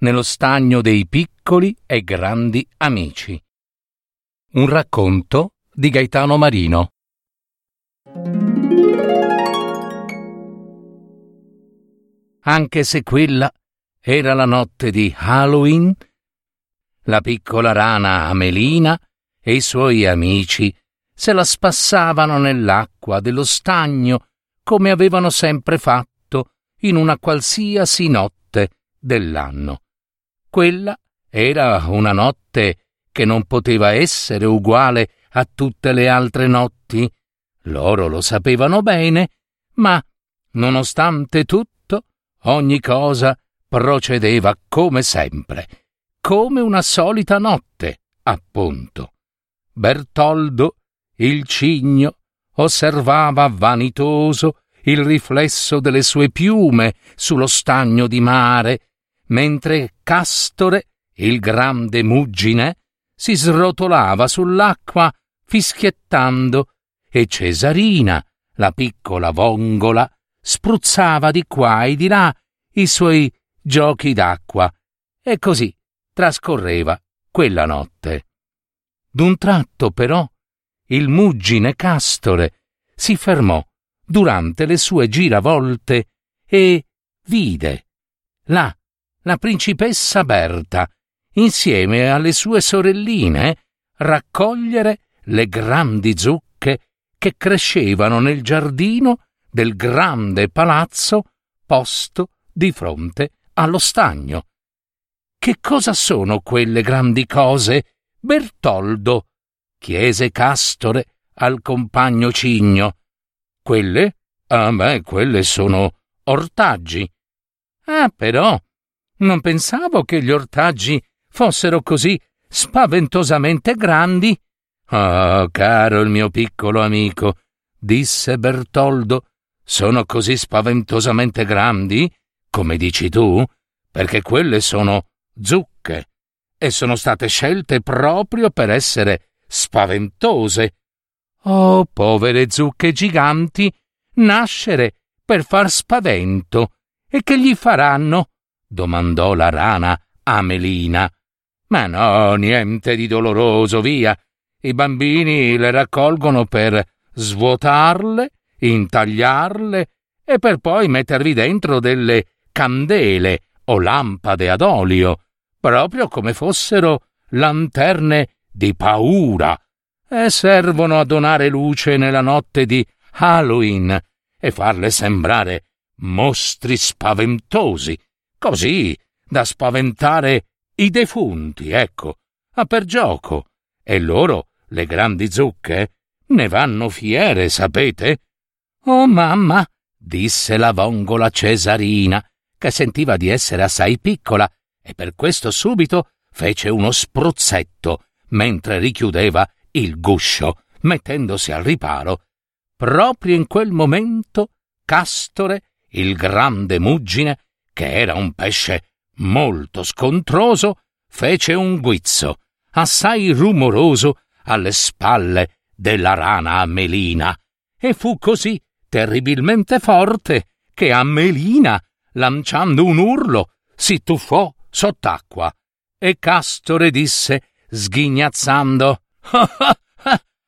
nello stagno dei piccoli e grandi amici. Un racconto di Gaetano Marino. Anche se quella era la notte di Halloween, la piccola rana Amelina e i suoi amici se la spassavano nell'acqua dello stagno come avevano sempre fatto in una qualsiasi notte dell'anno. Quella era una notte che non poteva essere uguale a tutte le altre notti. Loro lo sapevano bene, ma, nonostante tutto, ogni cosa procedeva come sempre, come una solita notte, appunto. Bertoldo, il cigno, osservava vanitoso il riflesso delle sue piume sullo stagno di mare mentre Castore, il grande muggine, si srotolava sull'acqua fischiettando e Cesarina, la piccola vongola, spruzzava di qua e di là i suoi giochi d'acqua e così trascorreva quella notte. D'un tratto però il muggine Castore si fermò durante le sue giravolte e vide là la principessa Berta, insieme alle sue sorelline, raccogliere le grandi zucche che crescevano nel giardino del grande palazzo posto di fronte allo stagno. Che cosa sono quelle grandi cose, Bertoldo? chiese Castore al compagno Cigno. Quelle? A me quelle sono ortaggi. Ah, però, non pensavo che gli ortaggi fossero così spaventosamente grandi. Oh, caro il mio piccolo amico, disse Bertoldo, sono così spaventosamente grandi, come dici tu, perché quelle sono zucche e sono state scelte proprio per essere spaventose. Oh, povere zucche giganti, nascere per far spavento. E che gli faranno? Domandò la rana a Melina. Ma no, niente di doloroso, via. I bambini le raccolgono per svuotarle, intagliarle e per poi mettervi dentro delle candele o lampade ad olio, proprio come fossero lanterne di paura, e servono a donare luce nella notte di Halloween e farle sembrare mostri spaventosi Così da spaventare i defunti, ecco, a per gioco. E loro, le grandi zucche, ne vanno fiere, sapete? Oh mamma, disse la vongola Cesarina, che sentiva di essere assai piccola, e per questo subito fece uno spruzzetto mentre richiudeva il guscio, mettendosi al riparo. Proprio in quel momento Castore, il grande muggine, che era un pesce molto scontroso, fece un guizzo, assai rumoroso, alle spalle della rana Amelina, e fu così terribilmente forte che Amelina, lanciando un urlo, si tuffò sott'acqua. E Castore disse, sghignazzando,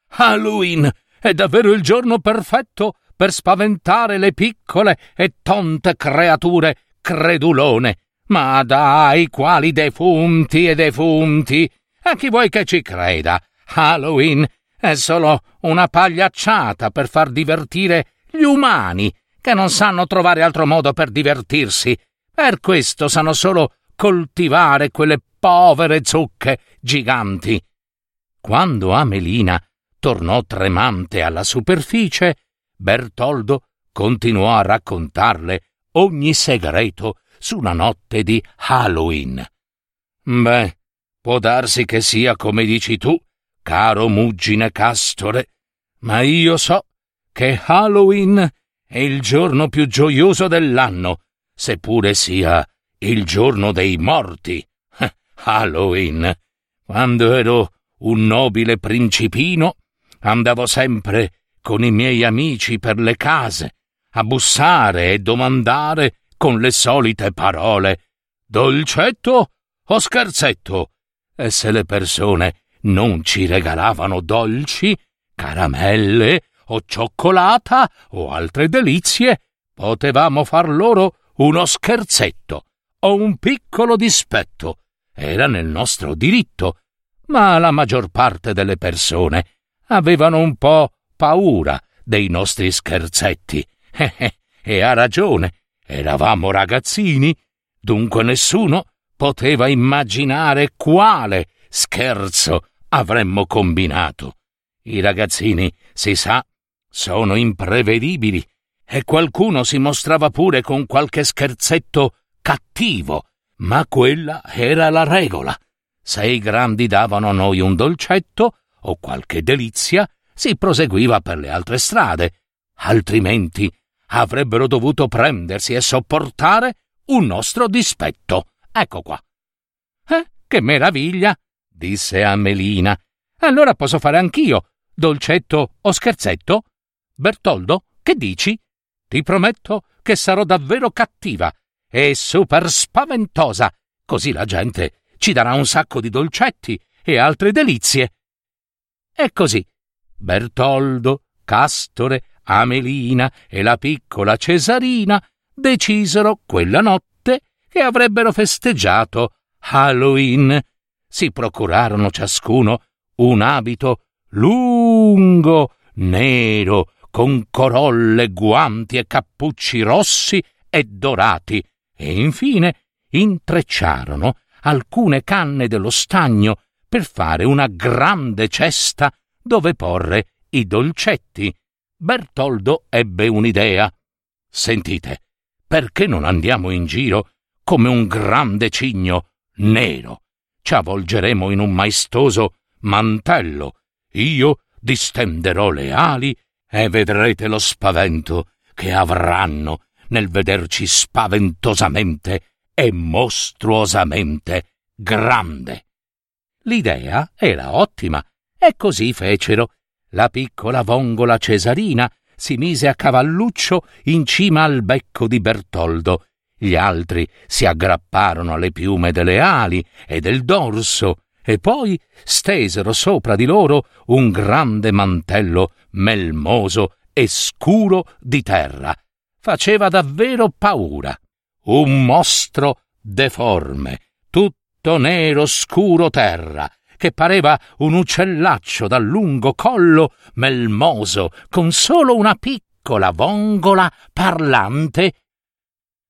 Halloween è davvero il giorno perfetto per spaventare le piccole e tonte creature credulone. Ma dai, quali defunti e defunti! A chi vuoi che ci creda? Halloween è solo una pagliacciata per far divertire gli umani, che non sanno trovare altro modo per divertirsi. Per questo sanno solo coltivare quelle povere zucche giganti. Quando Amelina tornò tremante alla superficie, Bertoldo continuò a raccontarle ogni segreto su una notte di Halloween. Beh, può darsi che sia come dici tu, caro Muggine Castore, ma io so che Halloween è il giorno più gioioso dell'anno, seppure sia il giorno dei morti. Halloween. Quando ero un nobile principino, andavo sempre con i miei amici per le case, a bussare e domandare con le solite parole dolcetto o scherzetto, e se le persone non ci regalavano dolci, caramelle o cioccolata o altre delizie, potevamo far loro uno scherzetto o un piccolo dispetto. Era nel nostro diritto, ma la maggior parte delle persone avevano un po' paura dei nostri scherzetti. E ha ragione, eravamo ragazzini, dunque nessuno poteva immaginare quale scherzo avremmo combinato. I ragazzini, si sa, sono imprevedibili e qualcuno si mostrava pure con qualche scherzetto cattivo, ma quella era la regola. Se i grandi davano a noi un dolcetto o qualche delizia, si proseguiva per le altre strade, altrimenti avrebbero dovuto prendersi e sopportare un nostro dispetto. Ecco qua. Eh, che meraviglia! disse Amelina. Allora posso fare anch'io, dolcetto o scherzetto? Bertoldo, che dici? Ti prometto che sarò davvero cattiva e super spaventosa, così la gente ci darà un sacco di dolcetti e altre delizie. E così Bertoldo, Castore, Amelina e la piccola Cesarina decisero quella notte che avrebbero festeggiato Halloween. Si procurarono ciascuno un abito lungo, nero, con corolle, guanti e cappucci rossi e dorati, e infine intrecciarono alcune canne dello stagno per fare una grande cesta dove porre i dolcetti. Bertoldo ebbe un'idea. Sentite, perché non andiamo in giro come un grande cigno nero? Ci avvolgeremo in un maestoso mantello. Io distenderò le ali e vedrete lo spavento che avranno nel vederci spaventosamente e mostruosamente grande. L'idea era ottima e così fecero. La piccola vongola Cesarina si mise a cavalluccio in cima al becco di Bertoldo. Gli altri si aggrapparono alle piume delle ali e del dorso e poi stesero sopra di loro un grande mantello melmoso e scuro di terra. Faceva davvero paura. Un mostro deforme, tutto nero scuro terra, che pareva un uccellaccio dal lungo collo melmoso, con solo una piccola vongola parlante.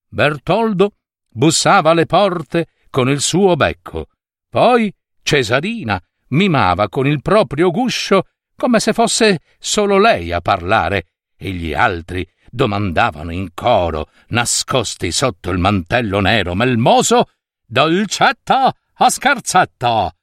Bertoldo bussava alle porte con il suo becco. Poi Cesarina mimava con il proprio guscio come se fosse solo lei a parlare, e gli altri domandavano in coro, nascosti sotto il mantello nero melmoso, Dolcetto o scherzetto?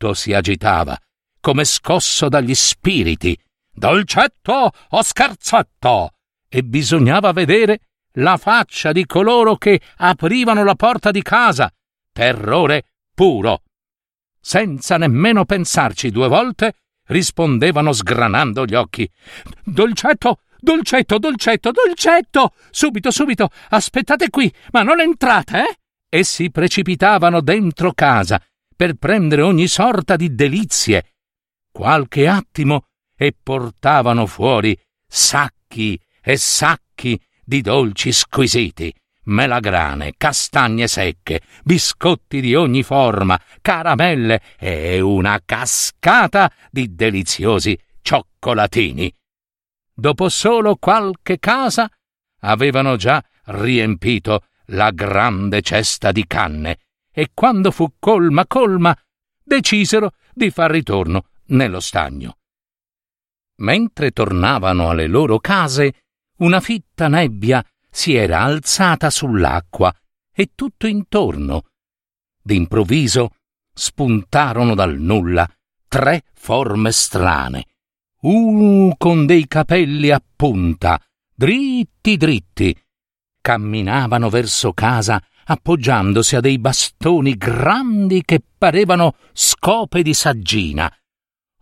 Tutto si agitava, come scosso dagli spiriti. Dolcetto o scherzetto? E bisognava vedere la faccia di coloro che aprivano la porta di casa. Terrore puro senza nemmeno pensarci due volte, rispondevano sgranando gli occhi. Dolcetto, dolcetto, dolcetto, dolcetto! Subito, subito, aspettate qui, ma non entrate, eh? E si precipitavano dentro casa per prendere ogni sorta di delizie. Qualche attimo e portavano fuori sacchi e sacchi di dolci squisiti melagrane, castagne secche, biscotti di ogni forma, caramelle e una cascata di deliziosi cioccolatini. Dopo solo qualche casa avevano già riempito la grande cesta di canne e quando fu colma colma decisero di far ritorno nello stagno. Mentre tornavano alle loro case, una fitta nebbia si era alzata sull'acqua e tutto intorno. D'improvviso spuntarono dal nulla tre forme strane, uno con dei capelli a punta, dritti dritti. Camminavano verso casa appoggiandosi a dei bastoni grandi che parevano scope di saggina.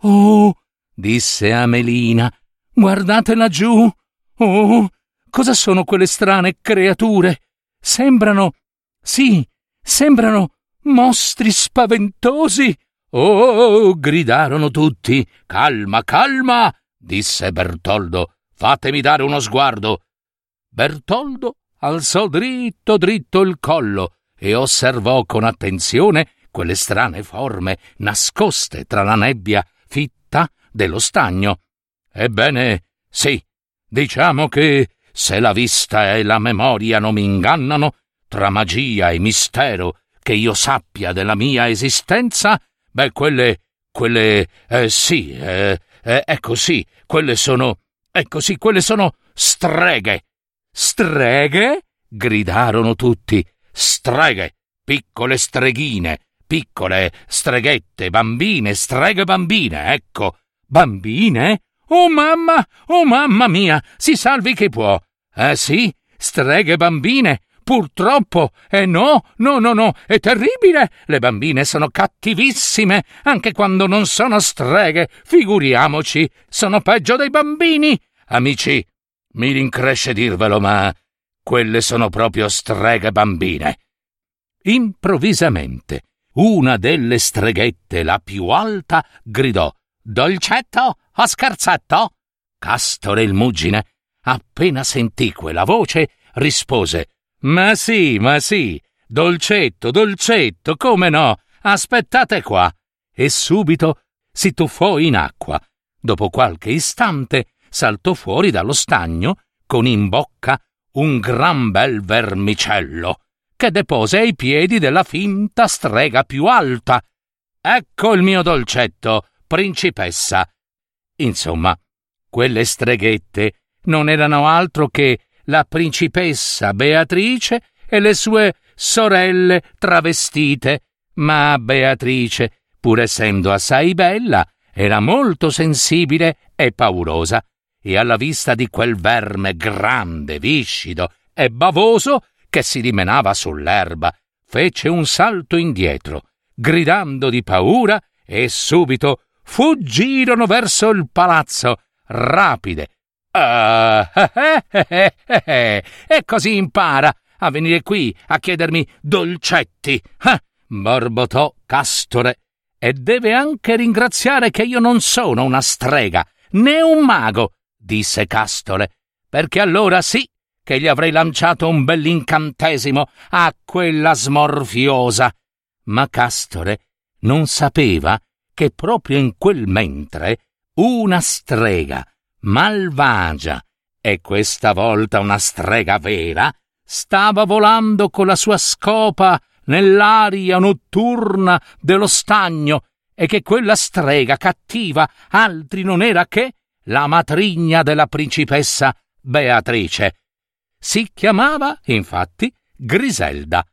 Oh, disse Amelina, guardate laggiù. Oh, cosa sono quelle strane creature? Sembrano. sì, sembrano mostri spaventosi. Oh, gridarono tutti. Calma, calma, disse Bertoldo. Fatemi dare uno sguardo. Bertoldo alzò dritto dritto il collo e osservò con attenzione quelle strane forme nascoste tra la nebbia fitta dello stagno. Ebbene, sì, diciamo che, se la vista e la memoria non mi ingannano, tra magia e mistero che io sappia della mia esistenza, beh, quelle, quelle, eh, sì, eh, eh, ecco sì, quelle sono, ecco sì, quelle sono streghe. Streghe? gridarono tutti. Streghe, piccole streghine, piccole streghette, bambine, streghe bambine, ecco. Bambine? Oh mamma, oh mamma mia, si salvi chi può. Eh sì, streghe bambine, Purtroppo. Eh no, no, no, no, è terribile. Le bambine sono cattivissime, anche quando non sono streghe. Figuriamoci, sono peggio dei bambini. Amici, mi rincresce dirvelo, ma quelle sono proprio streghe bambine. Improvvisamente, una delle streghette, la più alta, gridò Dolcetto o scherzetto? Castore il muggine, appena sentì quella voce, rispose ma sì, ma sì, dolcetto, dolcetto, come no? Aspettate qua. E subito si tuffò in acqua. Dopo qualche istante saltò fuori dallo stagno con in bocca un gran bel vermicello che depose ai piedi della finta strega più alta. Ecco il mio dolcetto, principessa. Insomma, quelle streghette non erano altro che la principessa Beatrice e le sue sorelle travestite, ma Beatrice, pur essendo assai bella, era molto sensibile e paurosa, e alla vista di quel verme grande, viscido e bavoso che si dimenava sull'erba, fece un salto indietro, gridando di paura, e subito fuggirono verso il palazzo, rapide, Ah, eh, eh, eh, e così impara a venire qui a chiedermi dolcetti. Ah, borbottò Castore. E deve anche ringraziare che io non sono una strega, né un mago, disse Castore, perché allora sì che gli avrei lanciato un bell'incantesimo a quella smorfiosa. Ma Castore non sapeva che proprio in quel mentre una strega malvagia, e questa volta una strega vera, stava volando con la sua scopa nell'aria notturna dello stagno e che quella strega cattiva altri non era che la matrigna della principessa Beatrice. Si chiamava, infatti, Griselda.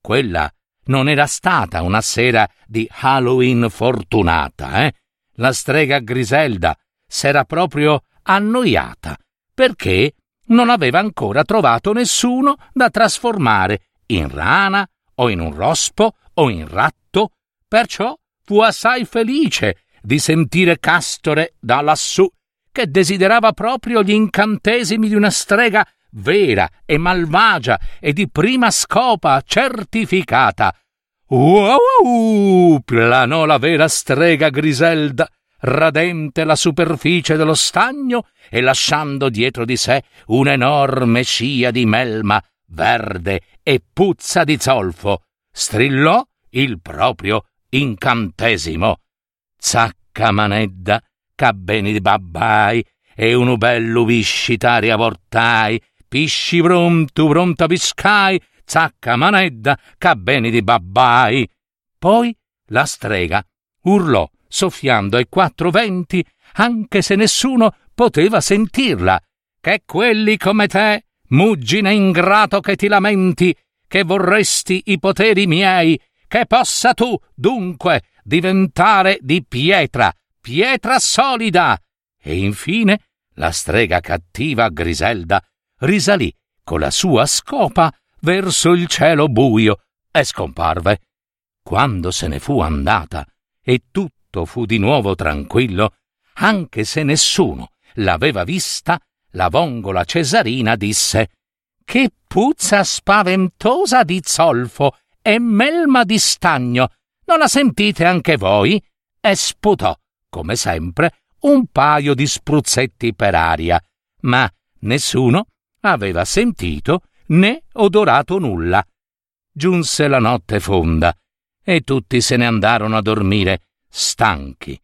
Quella non era stata una sera di Halloween fortunata, eh? La strega Griselda s'era proprio annoiata perché non aveva ancora trovato nessuno da trasformare in rana o in un rospo o in ratto, perciò fu assai felice di sentire Castore da lassù, che desiderava proprio gli incantesimi di una strega vera e malvagia e di prima scopa certificata. Wow! planò la vera strega Griselda radente la superficie dello stagno e lasciando dietro di sé un'enorme scia di melma verde e puzza di zolfo, strillò il proprio incantesimo. Zacca manedda, cabbeni di babbai, e un bello viscitari avortai, pisci vrumtu vrumta biscai, zacca manedda, cabbeni di babbai. Poi la strega urlò soffiando ai quattro venti, anche se nessuno poteva sentirla, che quelli come te, muggine ingrato che ti lamenti, che vorresti i poteri miei, che possa tu, dunque, diventare di pietra, pietra solida. E infine la strega cattiva Griselda risalì con la sua scopa verso il cielo buio e scomparve. Quando se ne fu andata e tutto fu di nuovo tranquillo, anche se nessuno l'aveva vista, la vongola Cesarina disse Che puzza spaventosa di zolfo e melma di stagno! Non la sentite anche voi? E sputò, come sempre, un paio di spruzzetti per aria, ma nessuno aveva sentito né odorato nulla. Giunse la notte fonda e tutti se ne andarono a dormire, stanchi.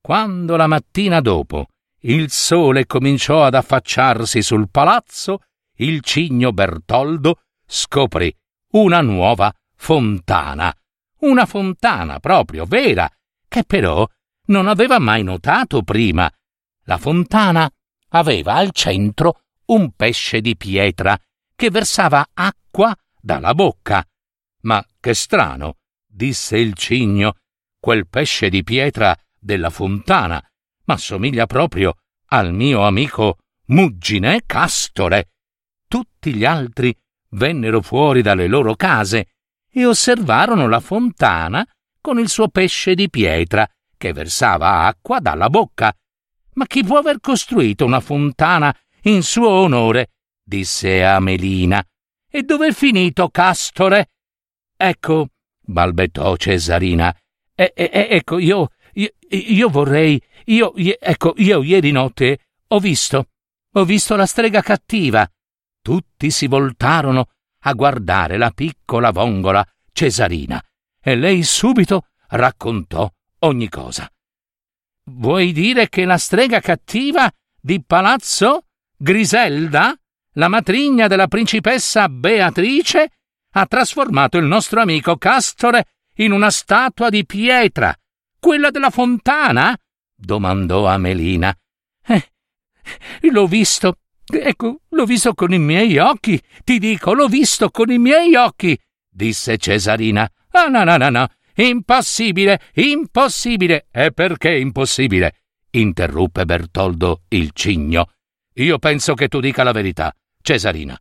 Quando la mattina dopo il sole cominciò ad affacciarsi sul palazzo, il cigno Bertoldo scoprì una nuova fontana. Una fontana proprio vera, che però non aveva mai notato prima. La fontana aveva al centro un pesce di pietra che versava acqua dalla bocca. Ma che strano, disse il cigno, quel pesce di pietra della fontana, ma somiglia proprio al mio amico Muggine Castore. Tutti gli altri vennero fuori dalle loro case e osservarono la fontana con il suo pesce di pietra che versava acqua dalla bocca. Ma chi può aver costruito una fontana in suo onore? disse Amelina. E dove è finito Castore? Ecco, balbettò Cesarina. E, e, ecco, io, io, io vorrei. Io, ecco, io ieri notte ho visto. Ho visto la strega cattiva. Tutti si voltarono a guardare la piccola vongola Cesarina e lei subito raccontò ogni cosa. Vuoi dire che la strega cattiva di palazzo Griselda, la matrigna della principessa Beatrice, ha trasformato il nostro amico Castore in una statua di pietra, quella della fontana? domandò Amelina. Eh, l'ho visto. Ecco, l'ho visto con i miei occhi. Ti dico, l'ho visto con i miei occhi, disse Cesarina. Ah, no, no, no, no. Impossibile, impossibile. E perché impossibile? interruppe Bertoldo il cigno. Io penso che tu dica la verità, Cesarina.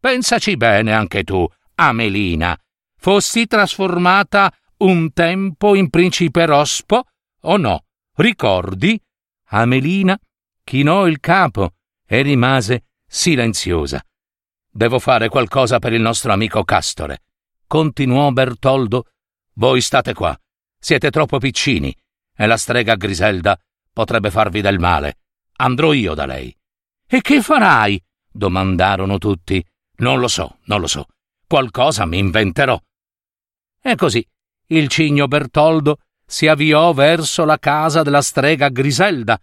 Pensaci bene anche tu, Amelina. Fossi trasformata un tempo in principe rospo o no? Ricordi? Amelina chinò il capo e rimase silenziosa. Devo fare qualcosa per il nostro amico Castore, continuò Bertoldo voi state qua. Siete troppo piccini e la strega Griselda potrebbe farvi del male. Andrò io da lei. E che farai? domandarono tutti. Non lo so, non lo so. Qualcosa mi inventerò. E così il cigno Bertoldo si avviò verso la casa della strega Griselda.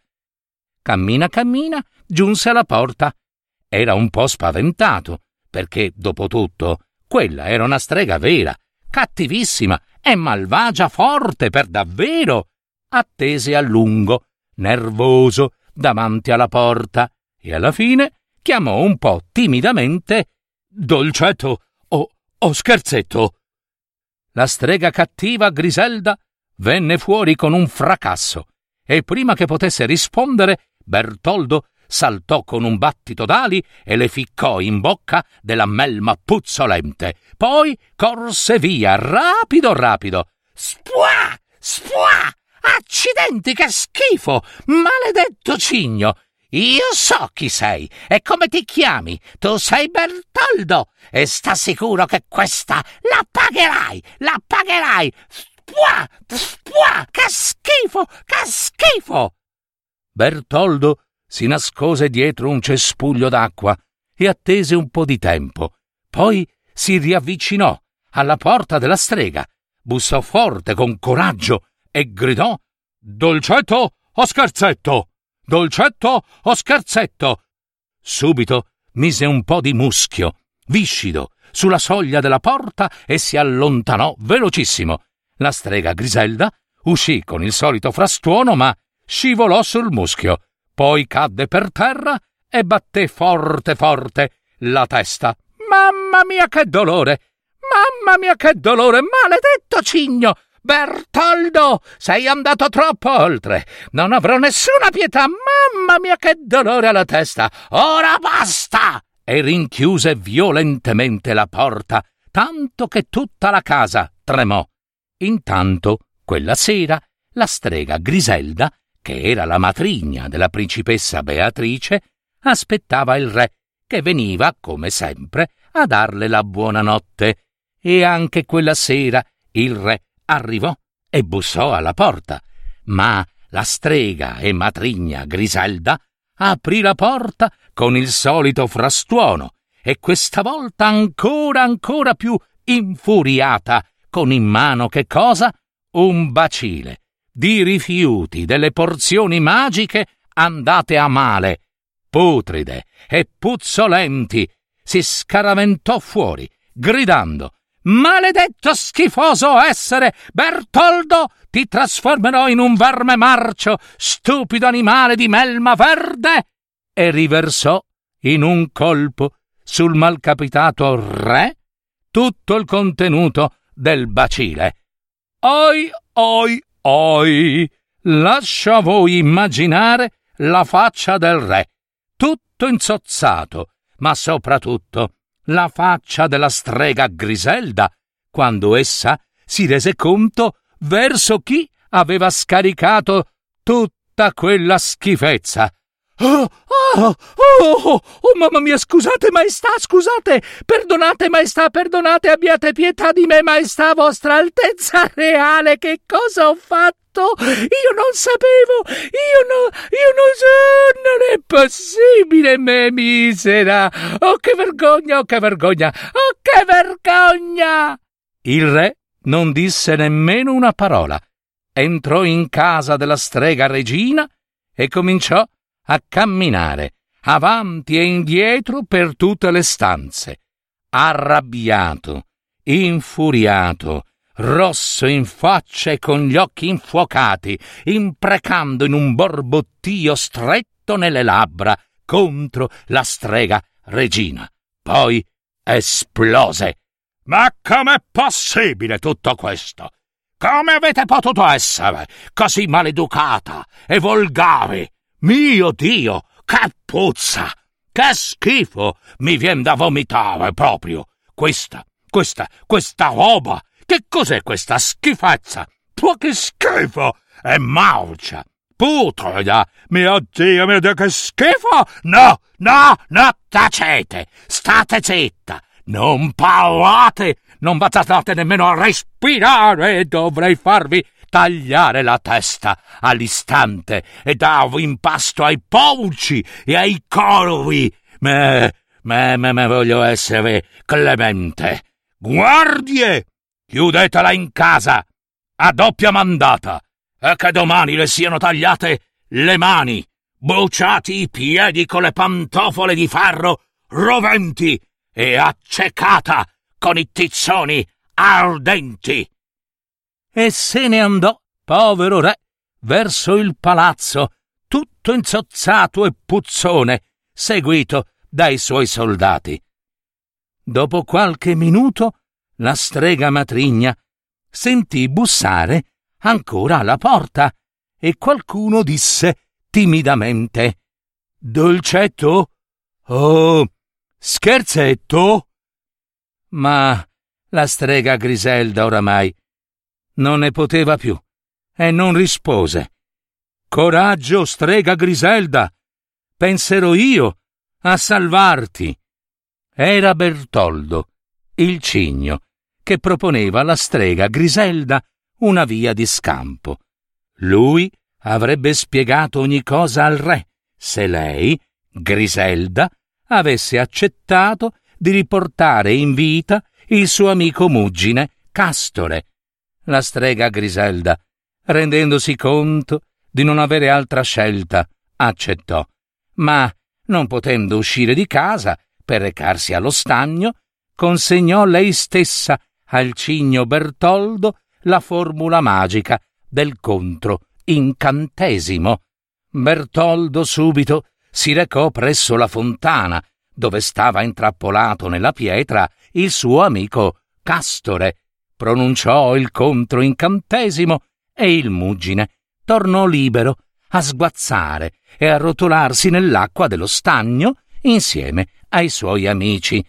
Cammina cammina, giunse alla porta. Era un po' spaventato, perché, dopo tutto, quella era una strega vera, cattivissima è malvagia forte per davvero. Attese a lungo, nervoso, davanti alla porta, e alla fine chiamò un po' timidamente Dolcetto o, o scherzetto. La strega cattiva Griselda venne fuori con un fracasso, e prima che potesse rispondere, Bertoldo saltò con un battito d'ali e le ficcò in bocca della melma puzzolente. Poi corse via, rapido, rapido. Spuà! Spuà! Accidenti, che schifo! Maledetto cigno! Io so chi sei e come ti chiami. Tu sei Bertoldo e sta sicuro che questa la pagherai, la pagherai. Spuà! Spuà! Che schifo! Che schifo! Bertoldo si nascose dietro un cespuglio d'acqua e attese un po' di tempo. Poi si riavvicinò alla porta della strega, bussò forte con coraggio e gridò Dolcetto o scherzetto? Dolcetto o scherzetto? Subito mise un po' di muschio, viscido, sulla soglia della porta e si allontanò velocissimo. La strega Griselda uscì con il solito frastuono, ma scivolò sul muschio poi cadde per terra e batté forte forte la testa. Mamma mia che dolore! Mamma mia, che dolore! Maledetto cigno! Bertoldo, sei andato troppo oltre. Non avrò nessuna pietà. Mamma mia, che dolore alla testa. Ora basta! E rinchiuse violentemente la porta, tanto che tutta la casa tremò. Intanto, quella sera, la strega Griselda, che era la matrigna della principessa Beatrice, aspettava il re, che veniva, come sempre, a darle la buonanotte. E anche quella sera il re arrivò e bussò alla porta, ma la strega e matrigna Griselda aprì la porta con il solito frastuono e questa volta ancora ancora più infuriata, con in mano che cosa? Un bacile di rifiuti delle porzioni magiche andate a male, putride e puzzolenti, si scaraventò fuori, gridando Maledetto schifoso essere! Bertoldo! Ti trasformerò in un verme marcio, stupido animale di melma verde! E riversò in un colpo sul malcapitato re tutto il contenuto del bacile. Oi, oi, oi! Lascia voi immaginare la faccia del re, tutto inzozzato, ma soprattutto la faccia della strega Griselda quando essa si rese conto verso chi aveva scaricato tutta quella schifezza. Oh, oh, oh, oh, mamma mia, scusate, maestà, scusate, perdonate, maestà, perdonate, abbiate pietà di me, maestà, vostra altezza reale, che cosa ho fatto? Io non sapevo, io no, io non so, non è possibile, me misera. Oh, che vergogna, oh, che vergogna, oh, che vergogna! Il re non disse nemmeno una parola. Entrò in casa della strega regina e cominciò a camminare avanti e indietro per tutte le stanze, arrabbiato, infuriato, rosso in faccia e con gli occhi infuocati, imprecando in un borbottio stretto nelle labbra contro la strega regina. Poi esplose. Ma com'è possibile tutto questo? Come avete potuto essere così maleducata e volgare? Mio Dio, che puzza! Che schifo! Mi vien da vomitare proprio! Questa, questa, questa roba! Che cos'è questa schifezza? Può che schifo! È marcia! Putrida! Mio Dio, mio Dio, che schifo! No, no, no, tacete! State zitta! Non parlate! Non bazzate nemmeno a respirare! Dovrei farvi tagliare la testa all'istante e darvi in pasto ai polci e ai corvi. Ma, ma, ma, ma voglio essere clemente. Guardie! Chiudetela in casa a doppia mandata e che domani le siano tagliate le mani, bruciati i piedi con le pantofole di ferro roventi e accecata con i tizzoni ardenti e se ne andò, povero re, verso il palazzo, tutto inzozzato e puzzone, seguito dai suoi soldati. Dopo qualche minuto, la strega matrigna sentì bussare ancora alla porta e qualcuno disse timidamente Dolcetto? Oh, scherzetto? Ma la strega Griselda oramai non ne poteva più e non rispose. Coraggio, strega Griselda! Penserò io a salvarti. Era Bertoldo, il cigno, che proponeva alla strega Griselda una via di scampo. Lui avrebbe spiegato ogni cosa al re se lei, Griselda, avesse accettato di riportare in vita il suo amico Muggine, Castore, la strega Griselda, rendendosi conto di non avere altra scelta, accettò, ma, non potendo uscire di casa per recarsi allo stagno, consegnò lei stessa al cigno Bertoldo la formula magica del contro incantesimo. Bertoldo subito si recò presso la fontana, dove stava intrappolato nella pietra il suo amico Castore pronunciò il controincantesimo e il muggine tornò libero a sguazzare e a rotolarsi nell'acqua dello stagno insieme ai suoi amici.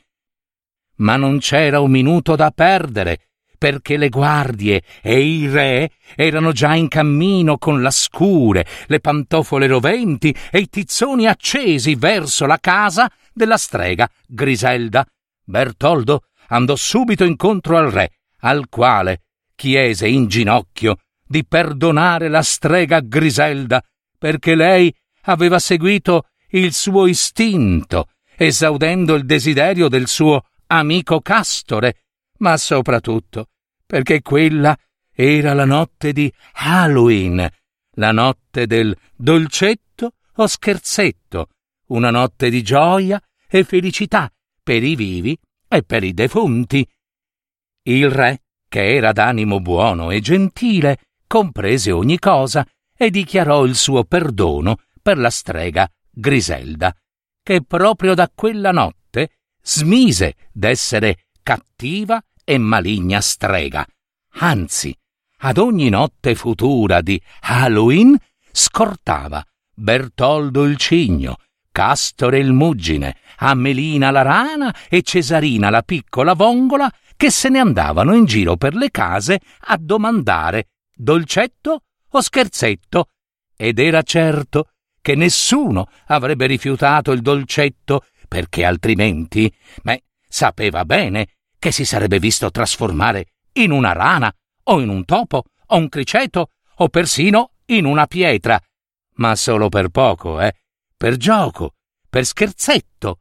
Ma non c'era un minuto da perdere, perché le guardie e i re erano già in cammino con la scure, le pantofole roventi e i tizzoni accesi verso la casa della strega Griselda. Bertoldo andò subito incontro al re, al quale chiese in ginocchio di perdonare la strega Griselda, perché lei aveva seguito il suo istinto, esaudendo il desiderio del suo amico Castore, ma soprattutto perché quella era la notte di Halloween, la notte del dolcetto o scherzetto, una notte di gioia e felicità per i vivi e per i defunti. Il re, che era d'animo buono e gentile, comprese ogni cosa e dichiarò il suo perdono per la strega Griselda, che proprio da quella notte smise d'essere cattiva e maligna strega. Anzi, ad ogni notte futura di Halloween scortava Bertoldo il cigno, Castore il muggine, Amelina la rana e Cesarina la piccola vongola che se ne andavano in giro per le case a domandare dolcetto o scherzetto, ed era certo che nessuno avrebbe rifiutato il dolcetto perché altrimenti, beh, sapeva bene che si sarebbe visto trasformare in una rana o in un topo o un criceto o persino in una pietra, ma solo per poco, eh? Per gioco, per scherzetto,